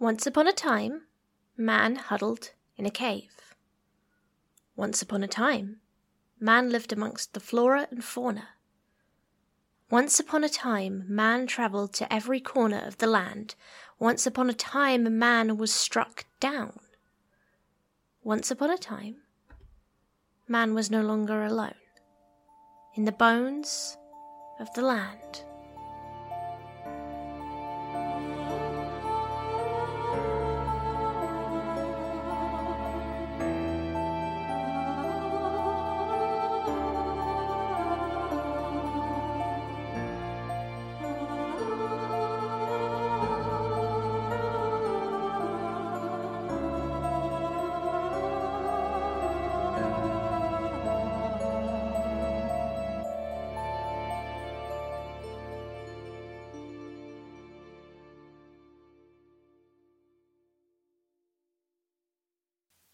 Once upon a time, man huddled in a cave. Once upon a time, man lived amongst the flora and fauna. Once upon a time, man travelled to every corner of the land. Once upon a time, man was struck down. Once upon a time, man was no longer alone. In the bones of the land.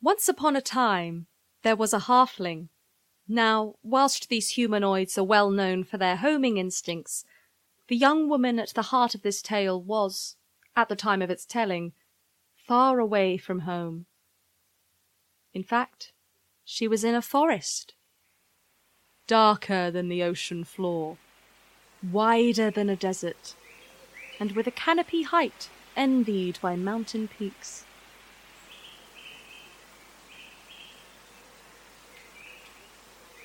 Once upon a time, there was a halfling. Now, whilst these humanoids are well known for their homing instincts, the young woman at the heart of this tale was, at the time of its telling, far away from home. In fact, she was in a forest. Darker than the ocean floor, wider than a desert, and with a canopy height envied by mountain peaks.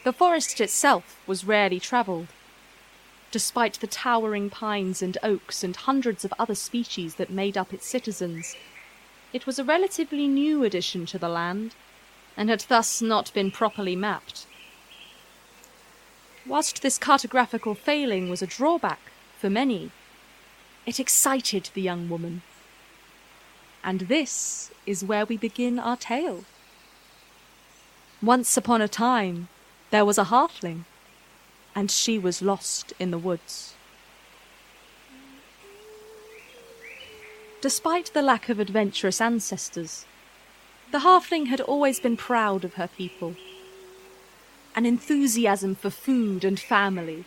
The forest itself was rarely travelled. Despite the towering pines and oaks and hundreds of other species that made up its citizens, it was a relatively new addition to the land, and had thus not been properly mapped. Whilst this cartographical failing was a drawback for many, it excited the young woman. And this is where we begin our tale. Once upon a time, there was a halfling, and she was lost in the woods. Despite the lack of adventurous ancestors, the halfling had always been proud of her people. An enthusiasm for food and family,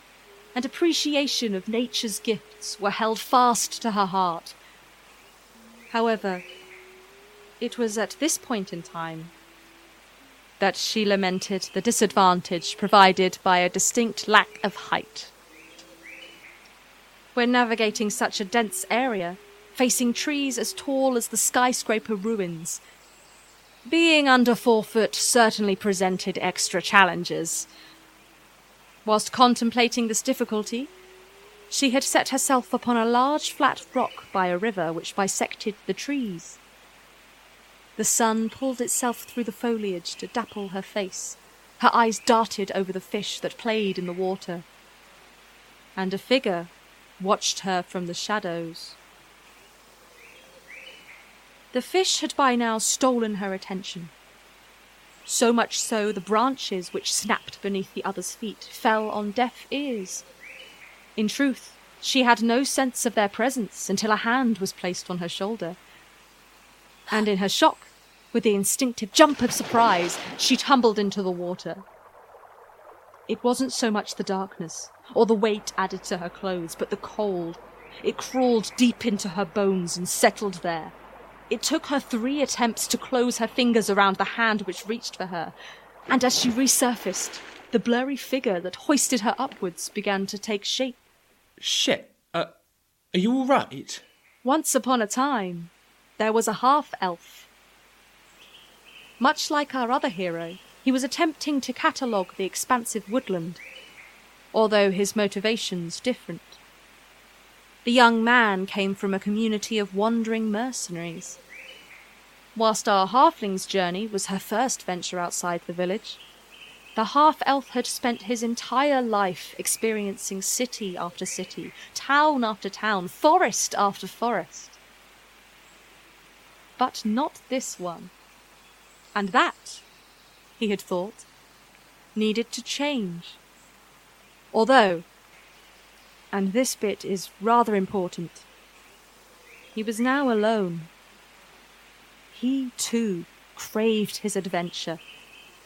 and appreciation of nature's gifts were held fast to her heart. However, it was at this point in time that she lamented the disadvantage provided by a distinct lack of height. When navigating such a dense area, facing trees as tall as the skyscraper ruins, being under four foot certainly presented extra challenges. Whilst contemplating this difficulty, she had set herself upon a large flat rock by a river which bisected the trees. The sun pulled itself through the foliage to dapple her face. Her eyes darted over the fish that played in the water. And a figure watched her from the shadows. The fish had by now stolen her attention. So much so, the branches which snapped beneath the other's feet fell on deaf ears. In truth, she had no sense of their presence until a hand was placed on her shoulder and in her shock, with the instinctive jump of surprise, she tumbled into the water. It wasn't so much the darkness, or the weight added to her clothes, but the cold. It crawled deep into her bones and settled there. It took her three attempts to close her fingers around the hand which reached for her, and as she resurfaced, the blurry figure that hoisted her upwards began to take shape. Shit, uh, are you all right? Once upon a time, there was a half elf. Much like our other hero, he was attempting to catalogue the expansive woodland, although his motivations different. The young man came from a community of wandering mercenaries. Whilst our halfling's journey was her first venture outside the village, the half elf had spent his entire life experiencing city after city, town after town, forest after forest but not this one. And that, he had thought, needed to change. Although, and this bit is rather important, he was now alone. He too craved his adventure,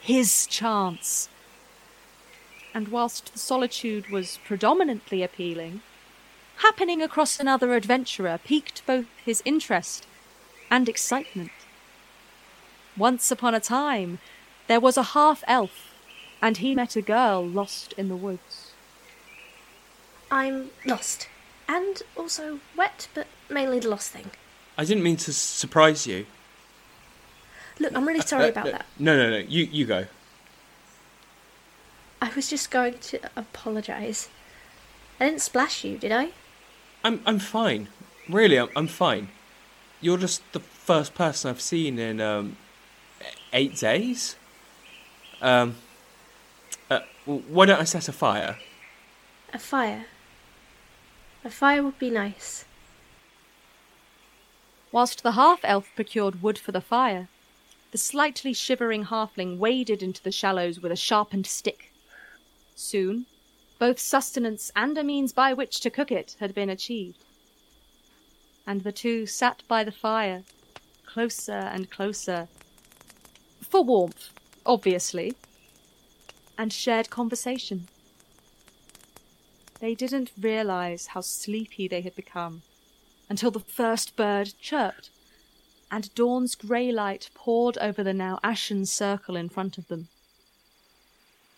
his chance. And whilst the solitude was predominantly appealing, happening across another adventurer piqued both his interest and excitement. Once upon a time, there was a half elf, and he met a girl lost in the woods. I'm lost. And also wet, but mainly the lost thing. I didn't mean to surprise you. Look, I'm really sorry Uh, about uh, that. No, no, no. You, you go. I was just going to apologise. I didn't splash you, did I? I'm, I'm fine. Really, I'm, I'm fine. You're just the first person I've seen in um, eight days. Um, uh, why don't I set a fire? A fire. A fire would be nice. Whilst the half elf procured wood for the fire, the slightly shivering halfling waded into the shallows with a sharpened stick. Soon, both sustenance and a means by which to cook it had been achieved. And the two sat by the fire, closer and closer, for warmth, obviously, and shared conversation. They didn't realize how sleepy they had become until the first bird chirped, and dawn's grey light poured over the now ashen circle in front of them.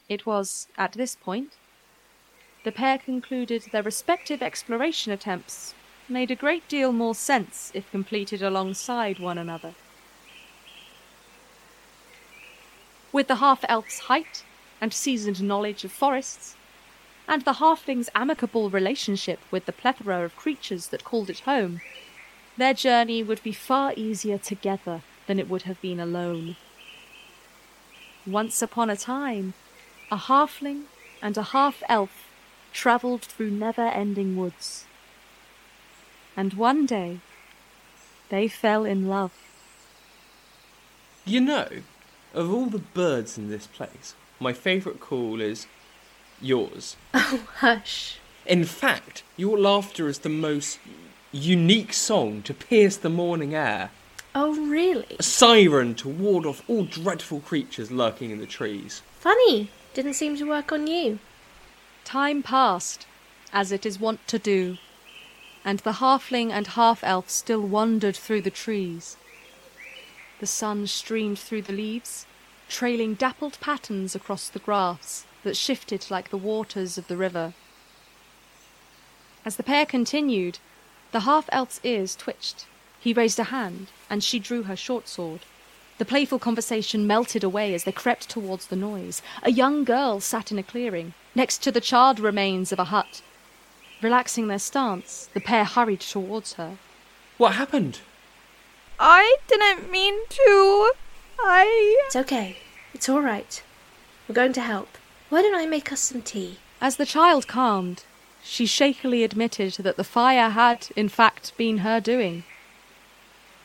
It was at this point the pair concluded their respective exploration attempts made a great deal more sense if completed alongside one another. With the half elf's height and seasoned knowledge of forests, and the halfling's amicable relationship with the plethora of creatures that called it home, their journey would be far easier together than it would have been alone. Once upon a time, a halfling and a half elf travelled through never ending woods. And one day, they fell in love. You know, of all the birds in this place, my favourite call is yours. Oh, hush. In fact, your laughter is the most unique song to pierce the morning air. Oh, really? A siren to ward off all dreadful creatures lurking in the trees. Funny. Didn't seem to work on you. Time passed, as it is wont to do, and the halfling and half elf still wandered through the trees. The sun streamed through the leaves, trailing dappled patterns across the grass that shifted like the waters of the river. As the pair continued, the half elf's ears twitched. He raised a hand, and she drew her short sword. The playful conversation melted away as they crept towards the noise. A young girl sat in a clearing, next to the charred remains of a hut. Relaxing their stance, the pair hurried towards her. What happened? I didn't mean to. I. It's okay. It's all right. We're going to help. Why don't I make us some tea? As the child calmed, she shakily admitted that the fire had, in fact, been her doing,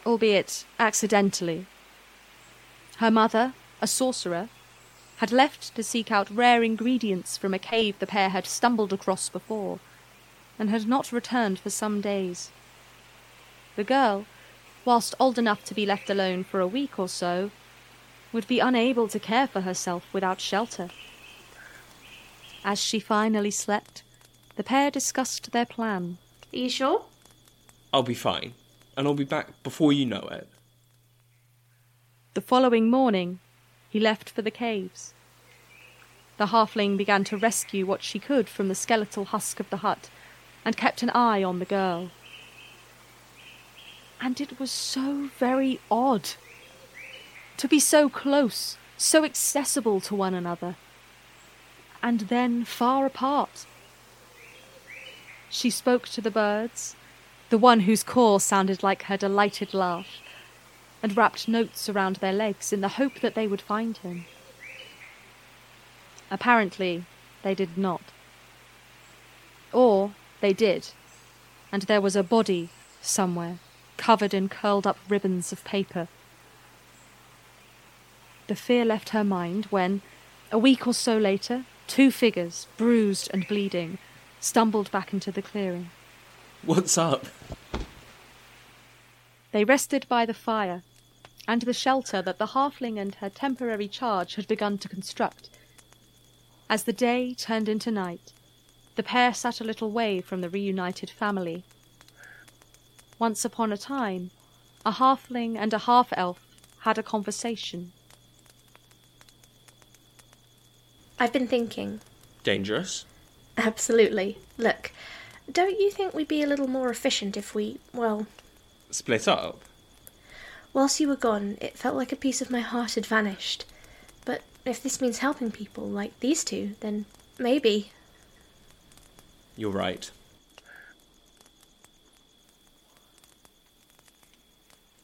albeit accidentally. Her mother, a sorcerer, had left to seek out rare ingredients from a cave the pair had stumbled across before, and had not returned for some days. The girl, whilst old enough to be left alone for a week or so, would be unable to care for herself without shelter. As she finally slept, the pair discussed their plan. Are you sure? I'll be fine, and I'll be back before you know it. The following morning, he left for the caves. The halfling began to rescue what she could from the skeletal husk of the hut, and kept an eye on the girl. And it was so very odd to be so close, so accessible to one another, and then far apart. She spoke to the birds, the one whose call sounded like her delighted laugh, and wrapped notes around their legs in the hope that they would find him. Apparently, they did not. Or they did, and there was a body somewhere, covered in curled up ribbons of paper. The fear left her mind when, a week or so later, two figures, bruised and bleeding, stumbled back into the clearing. What's up? They rested by the fire and the shelter that the halfling and her temporary charge had begun to construct. As the day turned into night, the pair sat a little way from the reunited family. Once upon a time, a halfling and a half elf had a conversation. I've been thinking. Dangerous. Absolutely. Look, don't you think we'd be a little more efficient if we, well, Split up. whilst you were gone, it felt like a piece of my heart had vanished. But if this means helping people like these two, then maybe. You're right.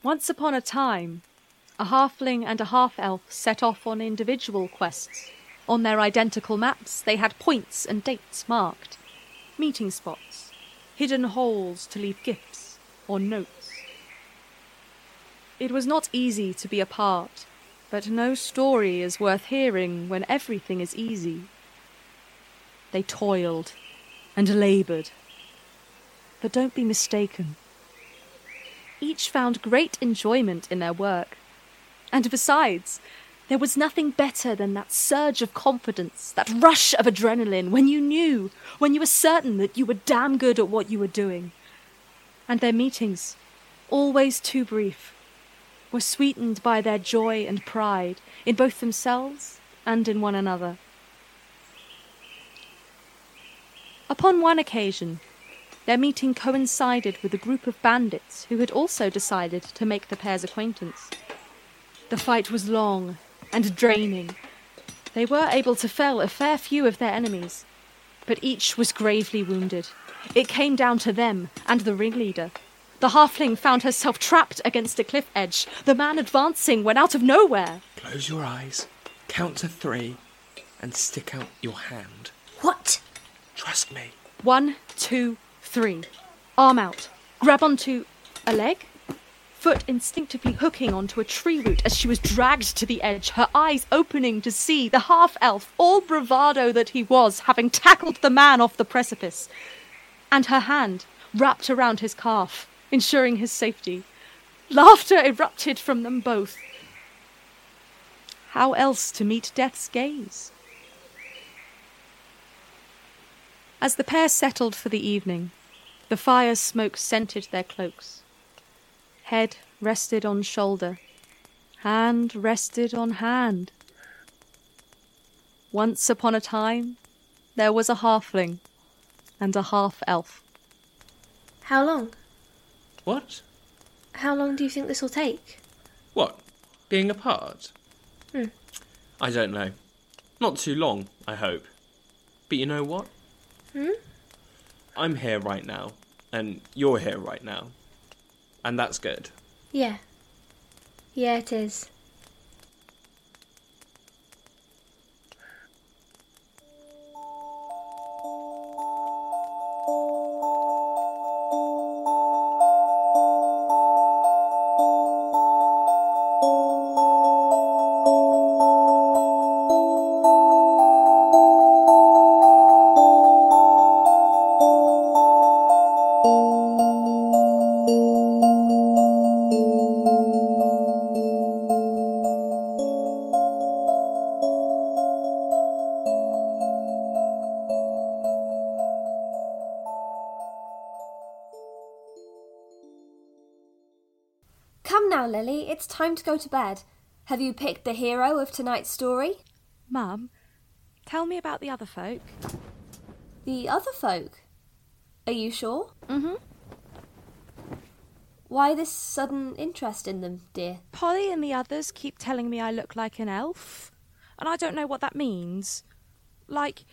Once upon a time, a halfling and a half elf set off on individual quests. On their identical maps, they had points and dates marked, meeting spots, hidden holes to leave gifts or notes. It was not easy to be apart, but no story is worth hearing when everything is easy. They toiled and laboured. But don't be mistaken. Each found great enjoyment in their work. And besides, there was nothing better than that surge of confidence, that rush of adrenaline when you knew, when you were certain that you were damn good at what you were doing. And their meetings, always too brief, were sweetened by their joy and pride in both themselves and in one another. Upon one occasion, their meeting coincided with a group of bandits who had also decided to make the pair's acquaintance. The fight was long and draining. They were able to fell a fair few of their enemies, but each was gravely wounded. It came down to them and the ringleader. The halfling found herself trapped against a cliff edge, the man advancing when out of nowhere. Close your eyes, count to three, and stick out your hand. What? Trust me. One, two, three. Arm out. Grab onto a leg. Foot instinctively hooking onto a tree root as she was dragged to the edge, her eyes opening to see the half elf, all bravado that he was, having tackled the man off the precipice. And her hand wrapped around his calf, ensuring his safety. Laughter erupted from them both. How else to meet death's gaze? As the pair settled for the evening, the fire's smoke scented their cloaks. Head rested on shoulder, hand rested on hand. Once upon a time, there was a halfling and a half elf. How long? What? How long do you think this will take? What? Being apart? Hmm. I don't know. Not too long, I hope. But you know what? Hmm? I'm here right now, and you're here right now. And that's good. Yeah. Yeah, it is. Now, Lily, it's time to go to bed. Have you picked the hero of tonight's story? Mum, tell me about the other folk. The other folk? Are you sure? Mm-hmm. Why this sudden interest in them, dear? Polly and the others keep telling me I look like an elf, and I don't know what that means. Like,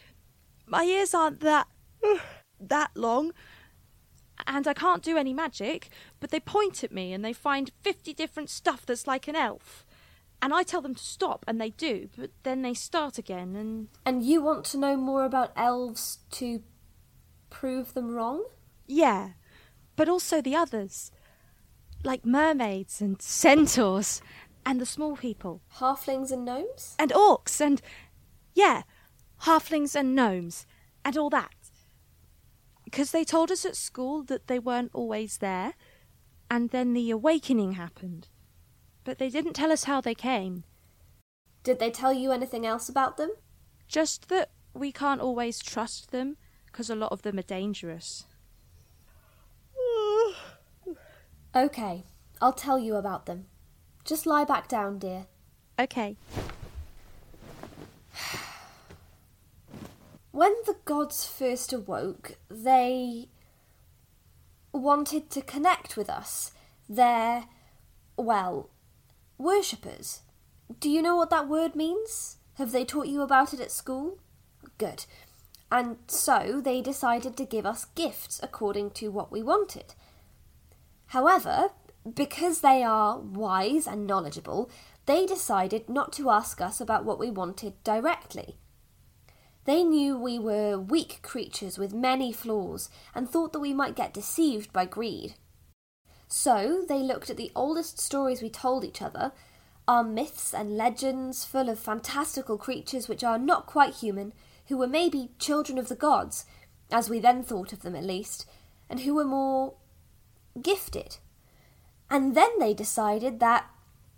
my ears aren't that that long, and I can't do any magic, but they point at me and they find 50 different stuff that's like an elf. And I tell them to stop, and they do, but then they start again, and And you want to know more about elves to prove them wrong? yeah, but also the others. Like mermaids and centaurs, and the small people. Halflings and gnomes? and orcs and yeah halflings and gnomes and all that because they told us at school that they weren't always there and then the awakening happened but they didn't tell us how they came Did they tell you anything else about them? just that we can't always trust them because a lot of them are dangerous Okay, I'll tell you about them. Just lie back down, dear. Okay. When the gods first awoke, they wanted to connect with us. They're, well, worshippers. Do you know what that word means? Have they taught you about it at school? Good. And so they decided to give us gifts according to what we wanted. However, because they are wise and knowledgeable, they decided not to ask us about what we wanted directly. They knew we were weak creatures with many flaws and thought that we might get deceived by greed. So they looked at the oldest stories we told each other, our myths and legends full of fantastical creatures which are not quite human, who were maybe children of the gods, as we then thought of them at least, and who were more gifted. And then they decided that,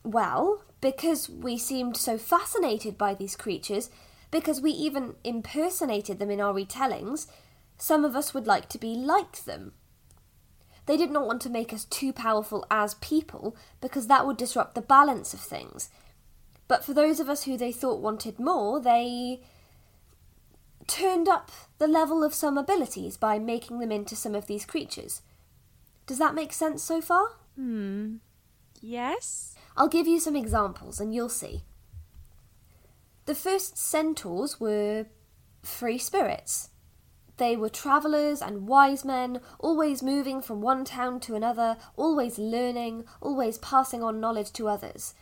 well, because we seemed so fascinated by these creatures, because we even impersonated them in our retellings, some of us would like to be like them. They did not want to make us too powerful as people, because that would disrupt the balance of things. But for those of us who they thought wanted more, they turned up the level of some abilities by making them into some of these creatures. Does that make sense so far? Hmm. Yes? I'll give you some examples and you'll see. The first centaurs were free spirits. They were travellers and wise men, always moving from one town to another, always learning, always passing on knowledge to others.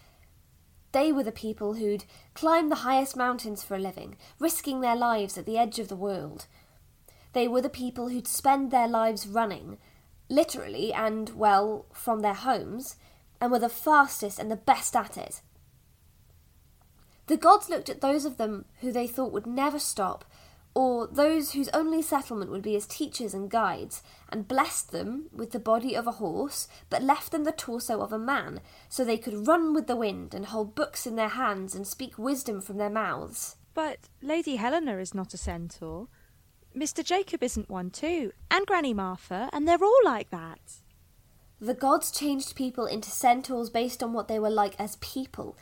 They were the people who'd climb the highest mountains for a living, risking their lives at the edge of the world. They were the people who'd spend their lives running, literally and, well, from their homes, and were the fastest and the best at it. The gods looked at those of them who they thought would never stop, or those whose only settlement would be as teachers and guides, and blessed them with the body of a horse, but left them the torso of a man, so they could run with the wind and hold books in their hands and speak wisdom from their mouths. But Lady Helena is not a centaur. Mr. Jacob isn't one too, and Granny Martha, and they're all like that. The gods changed people into centaurs based on what they were like as people.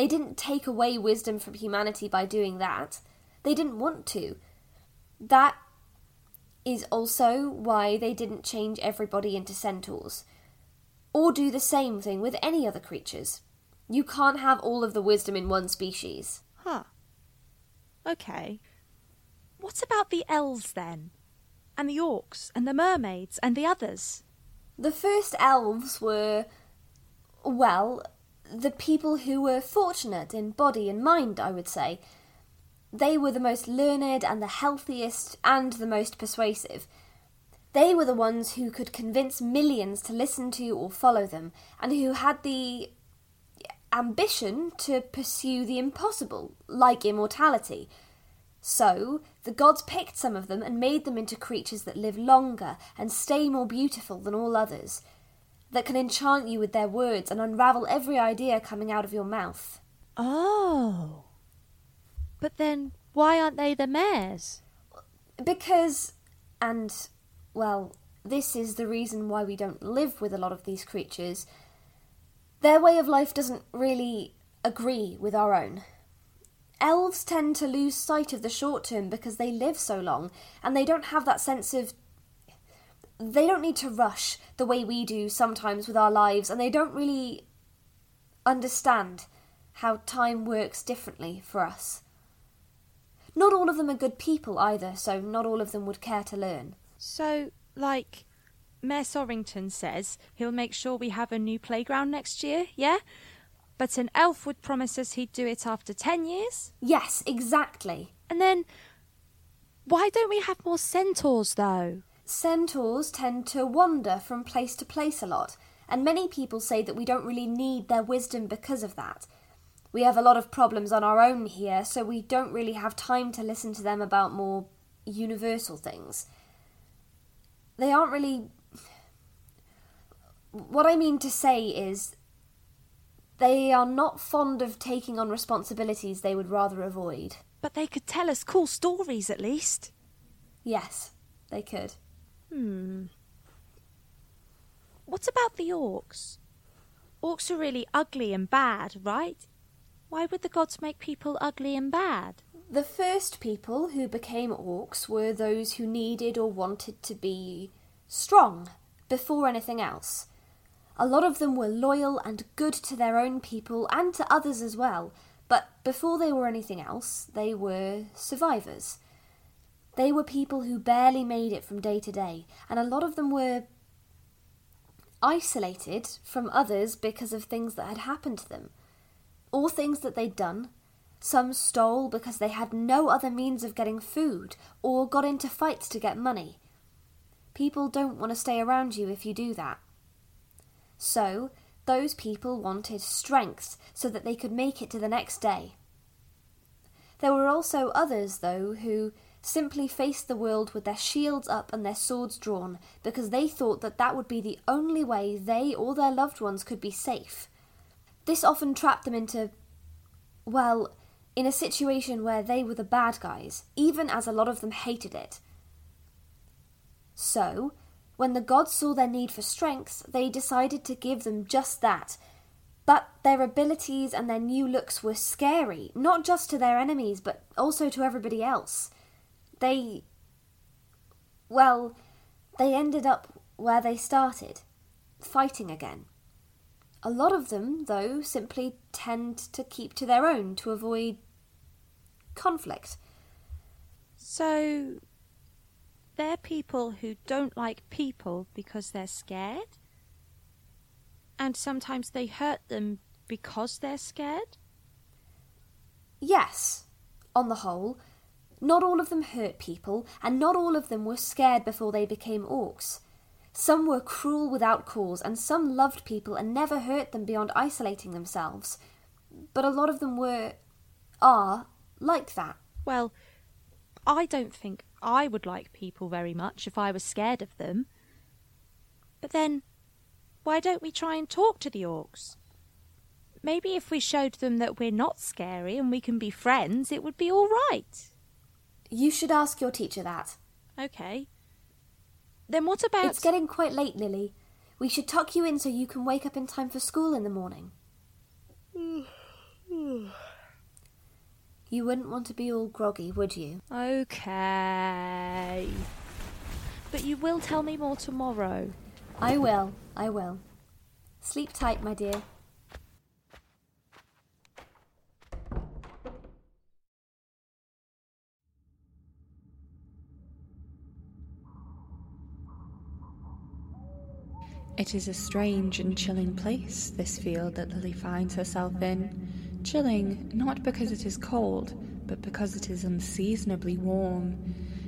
They didn't take away wisdom from humanity by doing that. They didn't want to. That is also why they didn't change everybody into centaurs. Or do the same thing with any other creatures. You can't have all of the wisdom in one species. Huh. Okay. What about the elves then? And the orcs, and the mermaids, and the others? The first elves were, well, the people who were fortunate in body and mind, I would say. They were the most learned and the healthiest and the most persuasive. They were the ones who could convince millions to listen to or follow them, and who had the ambition to pursue the impossible, like immortality. So, the gods picked some of them and made them into creatures that live longer and stay more beautiful than all others, that can enchant you with their words and unravel every idea coming out of your mouth. Oh. But then why aren't they the mayors? Because, and, well, this is the reason why we don't live with a lot of these creatures, their way of life doesn't really agree with our own. Elves tend to lose sight of the short term because they live so long and they don't have that sense of. They don't need to rush the way we do sometimes with our lives, and they don't really understand how time works differently for us. Not all of them are good people either, so not all of them would care to learn. So, like, Mayor Sorrington says he'll make sure we have a new playground next year, yeah? But an elf would promise us he'd do it after ten years? Yes, exactly. And then, why don't we have more centaurs, though? Centaurs tend to wander from place to place a lot, and many people say that we don't really need their wisdom because of that. We have a lot of problems on our own here, so we don't really have time to listen to them about more universal things. They aren't really. What I mean to say is, they are not fond of taking on responsibilities they would rather avoid. But they could tell us cool stories at least. Yes, they could. Hmm. What about the orcs? orcs are really ugly and bad, right? Why would the gods make people ugly and bad? The first people who became orcs were those who needed or wanted to be strong before anything else. A lot of them were loyal and good to their own people and to others as well, but before they were anything else, they were survivors. They were people who barely made it from day to day, and a lot of them were isolated from others because of things that had happened to them, or things that they'd done. Some stole because they had no other means of getting food, or got into fights to get money. People don't want to stay around you if you do that. So, those people wanted strength so that they could make it to the next day. There were also others, though, who simply faced the world with their shields up and their swords drawn because they thought that that would be the only way they or their loved ones could be safe. This often trapped them into, well, in a situation where they were the bad guys, even as a lot of them hated it. So, when the gods saw their need for strength, they decided to give them just that. But their abilities and their new looks were scary, not just to their enemies, but also to everybody else. They. Well, they ended up where they started, fighting again. A lot of them, though, simply tend to keep to their own to avoid conflict. So, they're people who don't like people because they're scared? And sometimes they hurt them because they're scared? Yes, on the whole. Not all of them hurt people, and not all of them were scared before they became orcs. Some were cruel without cause, and some loved people and never hurt them beyond isolating themselves. But a lot of them were. are like that. Well, I don't think I would like people very much if I was scared of them. But then, why don't we try and talk to the orcs? Maybe if we showed them that we're not scary and we can be friends, it would be all right. You should ask your teacher that. Okay. Then what about. It's getting quite late, Lily. We should tuck you in so you can wake up in time for school in the morning. You wouldn't want to be all groggy, would you? Okay. But you will tell me more tomorrow. I will, I will. Sleep tight, my dear. It is a strange and chilling place, this field that Lily finds herself in. Chilling, not because it is cold, but because it is unseasonably warm.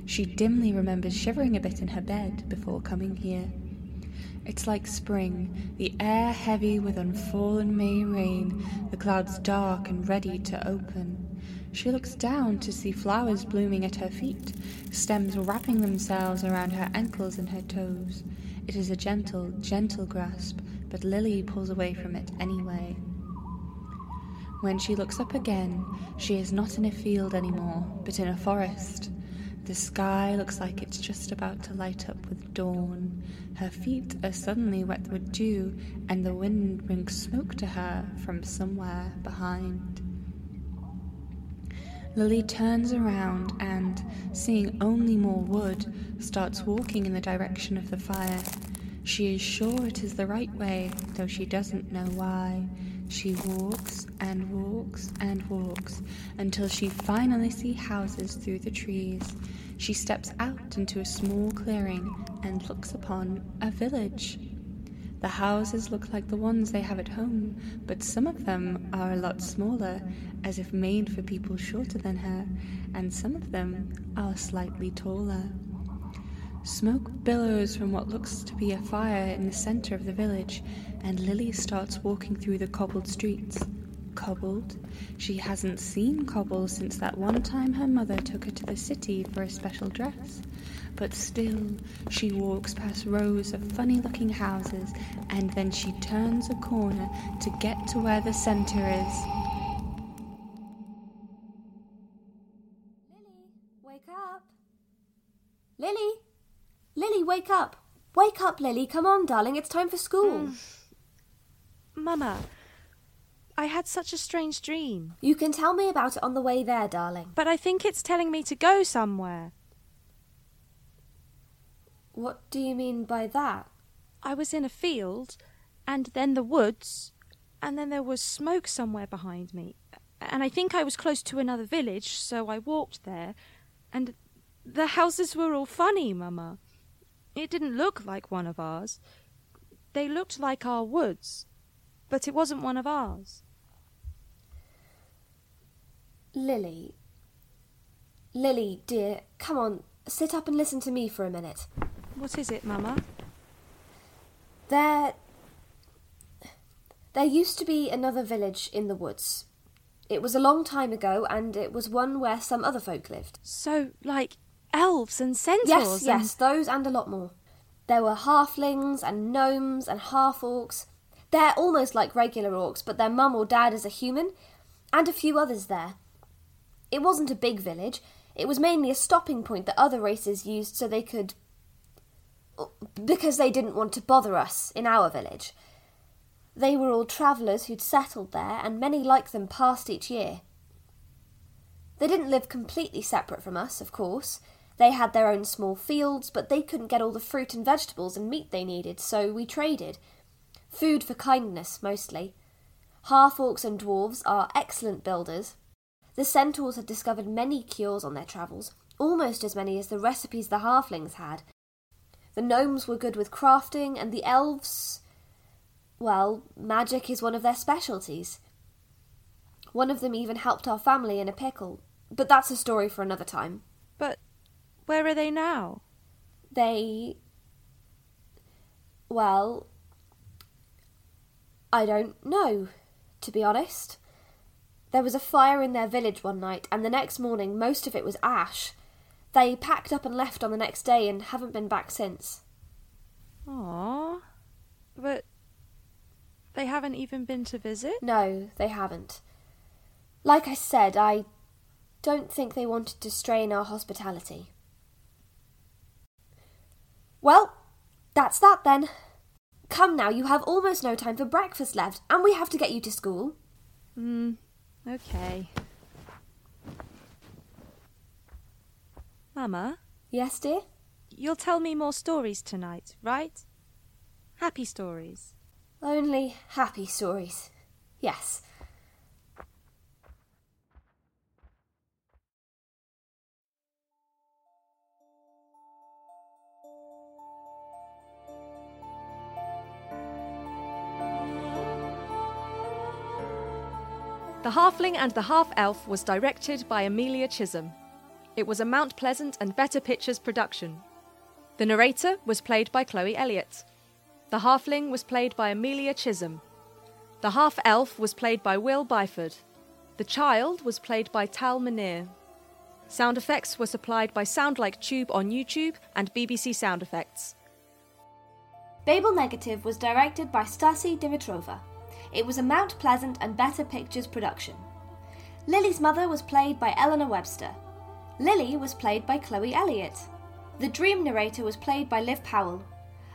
She dimly remembers shivering a bit in her bed before coming here. It's like spring, the air heavy with unfallen May rain, the clouds dark and ready to open. She looks down to see flowers blooming at her feet, stems wrapping themselves around her ankles and her toes. It is a gentle, gentle grasp, but Lily pulls away from it anyway. When she looks up again, she is not in a field anymore, but in a forest. The sky looks like it's just about to light up with dawn. Her feet are suddenly wet with dew, and the wind brings smoke to her from somewhere behind. Lily turns around and, seeing only more wood, starts walking in the direction of the fire. She is sure it is the right way, though she doesn't know why. She walks and walks and walks until she finally sees houses through the trees. She steps out into a small clearing and looks upon a village. The houses look like the ones they have at home, but some of them are a lot smaller, as if made for people shorter than her, and some of them are slightly taller. Smoke billows from what looks to be a fire in the center of the village, and Lily starts walking through the cobbled streets. Cobbled? She hasn't seen cobble since that one time her mother took her to the city for a special dress. But still, she walks past rows of funny looking houses, and then she turns a corner to get to where the center is. Lily, wake up. Lily! Lily, wake up! Wake up, Lily. Come on, darling. It's time for school. Mm. Mama, I had such a strange dream. You can tell me about it on the way there, darling. But I think it's telling me to go somewhere. What do you mean by that? I was in a field, and then the woods, and then there was smoke somewhere behind me. And I think I was close to another village, so I walked there, and the houses were all funny, Mamma. It didn't look like one of ours. They looked like our woods, but it wasn't one of ours. Lily. Lily, dear, come on, sit up and listen to me for a minute. What is it, Mamma? There. There used to be another village in the woods. It was a long time ago, and it was one where some other folk lived. So, like elves and centaurs? Yes, and- yes, those and a lot more. There were halflings and gnomes and half orcs. They're almost like regular orcs, but their mum or dad is a human, and a few others there. It wasn't a big village, it was mainly a stopping point that other races used so they could. because they didn't want to bother us in our village. They were all travellers who'd settled there, and many like them passed each year. They didn't live completely separate from us, of course. They had their own small fields, but they couldn't get all the fruit and vegetables and meat they needed, so we traded. Food for kindness, mostly. Half orcs and dwarves are excellent builders. The centaurs had discovered many cures on their travels, almost as many as the recipes the halflings had. The gnomes were good with crafting, and the elves. Well, magic is one of their specialties. One of them even helped our family in a pickle, but that's a story for another time. But where are they now? They. Well. I don't know, to be honest. There was a fire in their village one night, and the next morning most of it was ash. They packed up and left on the next day and haven't been back since. Aww. But they haven't even been to visit? No, they haven't. Like I said, I don't think they wanted to strain our hospitality. Well, that's that then. Come now, you have almost no time for breakfast left, and we have to get you to school. Hmm, okay. Mama, Yes, dear? you'll tell me more stories tonight, right? Happy stories. Only happy stories. Yes. The Halfling and the Half Elf was directed by Amelia Chisholm. It was a Mount Pleasant and Better Pictures production. The narrator was played by Chloe Elliott. The Halfling was played by Amelia Chisholm. The Half Elf was played by Will Byford. The Child was played by Tal Minear. Sound effects were supplied by Sound Like Tube on YouTube and BBC Sound Effects. Babel Negative was directed by Stasi Dimitrova. It was a Mount Pleasant and Better Pictures production. Lily's mother was played by Eleanor Webster. Lily was played by Chloe Elliott. The dream narrator was played by Liv Powell.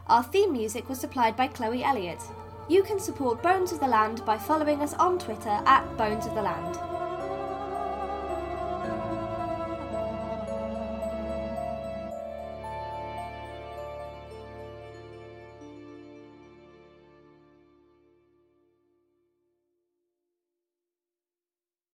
Our theme music was supplied by Chloe Elliott. You can support Bones of the Land by following us on Twitter at Bones of the Land.